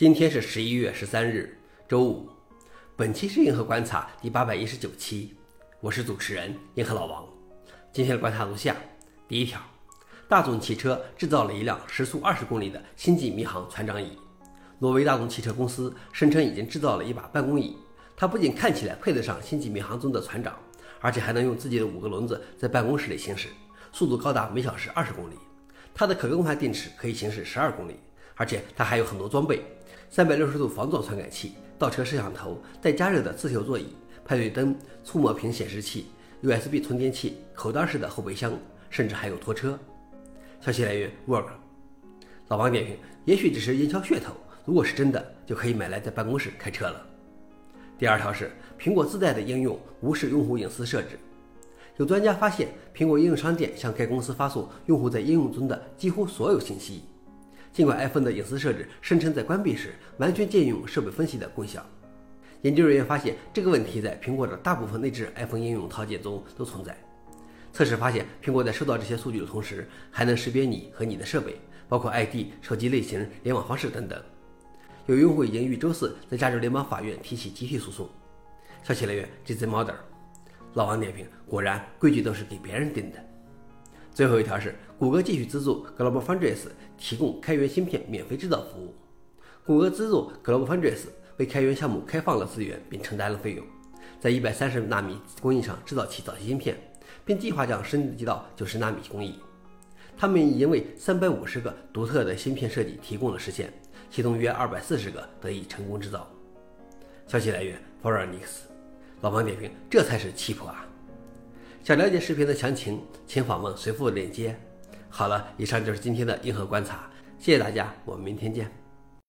今天是十一月十三日，周五。本期是银河观察第八百一十九期，我是主持人银河老王。今天的观察如下：第一条，大众汽车制造了一辆时速二十公里的星际迷航船长椅。挪威大众汽车公司声称已经制造了一把办公椅，它不仅看起来配得上星际迷航中的船长，而且还能用自己的五个轮子在办公室里行驶，速度高达每小时二十公里。它的可更换电池可以行驶十二公里，而且它还有很多装备。三百六十度防撞传感器、倒车摄像头、带加热的自修座椅、派对灯、触摸屏显示器、USB 充电器、口袋式的后备箱，甚至还有拖车。消息来源：Work。老王点评：也许只是营销噱头，如果是真的，就可以买来在办公室开车了。第二条是苹果自带的应用无视用户隐私设置。有专家发现，苹果应用商店向该公司发送用户在应用中的几乎所有信息。尽管 iPhone 的隐私设置声称在关闭时完全借用设备分析的功效，研究人员发现这个问题在苹果的大部分内置 iPhone 应用套件中都存在。测试发现，苹果在收到这些数据的同时，还能识别你和你的设备，包括 ID、手机类型、联网方式等等。有用户已经于周四在加州联邦法院提起集体诉讼。消息来源：GZ Model。老王点评：果然，规矩都是给别人定的。最后一条是，谷歌继续资助 GlobalFoundries 提供开源芯片免费制造服务。谷歌资助 GlobalFoundries 为开源项目开放了资源，并承担了费用，在一百三十纳米工艺上制造其早期芯片，并计划将升级到九十纳米工艺。他们已经为三百五十个独特的芯片设计提供了实现，其中约二百四十个得以成功制造。消息来源 f o r e i g n x 老王点评：这才是气魄啊！想了解视频的详情，请访问随附链接。好了，以上就是今天的硬核观察，谢谢大家，我们明天见。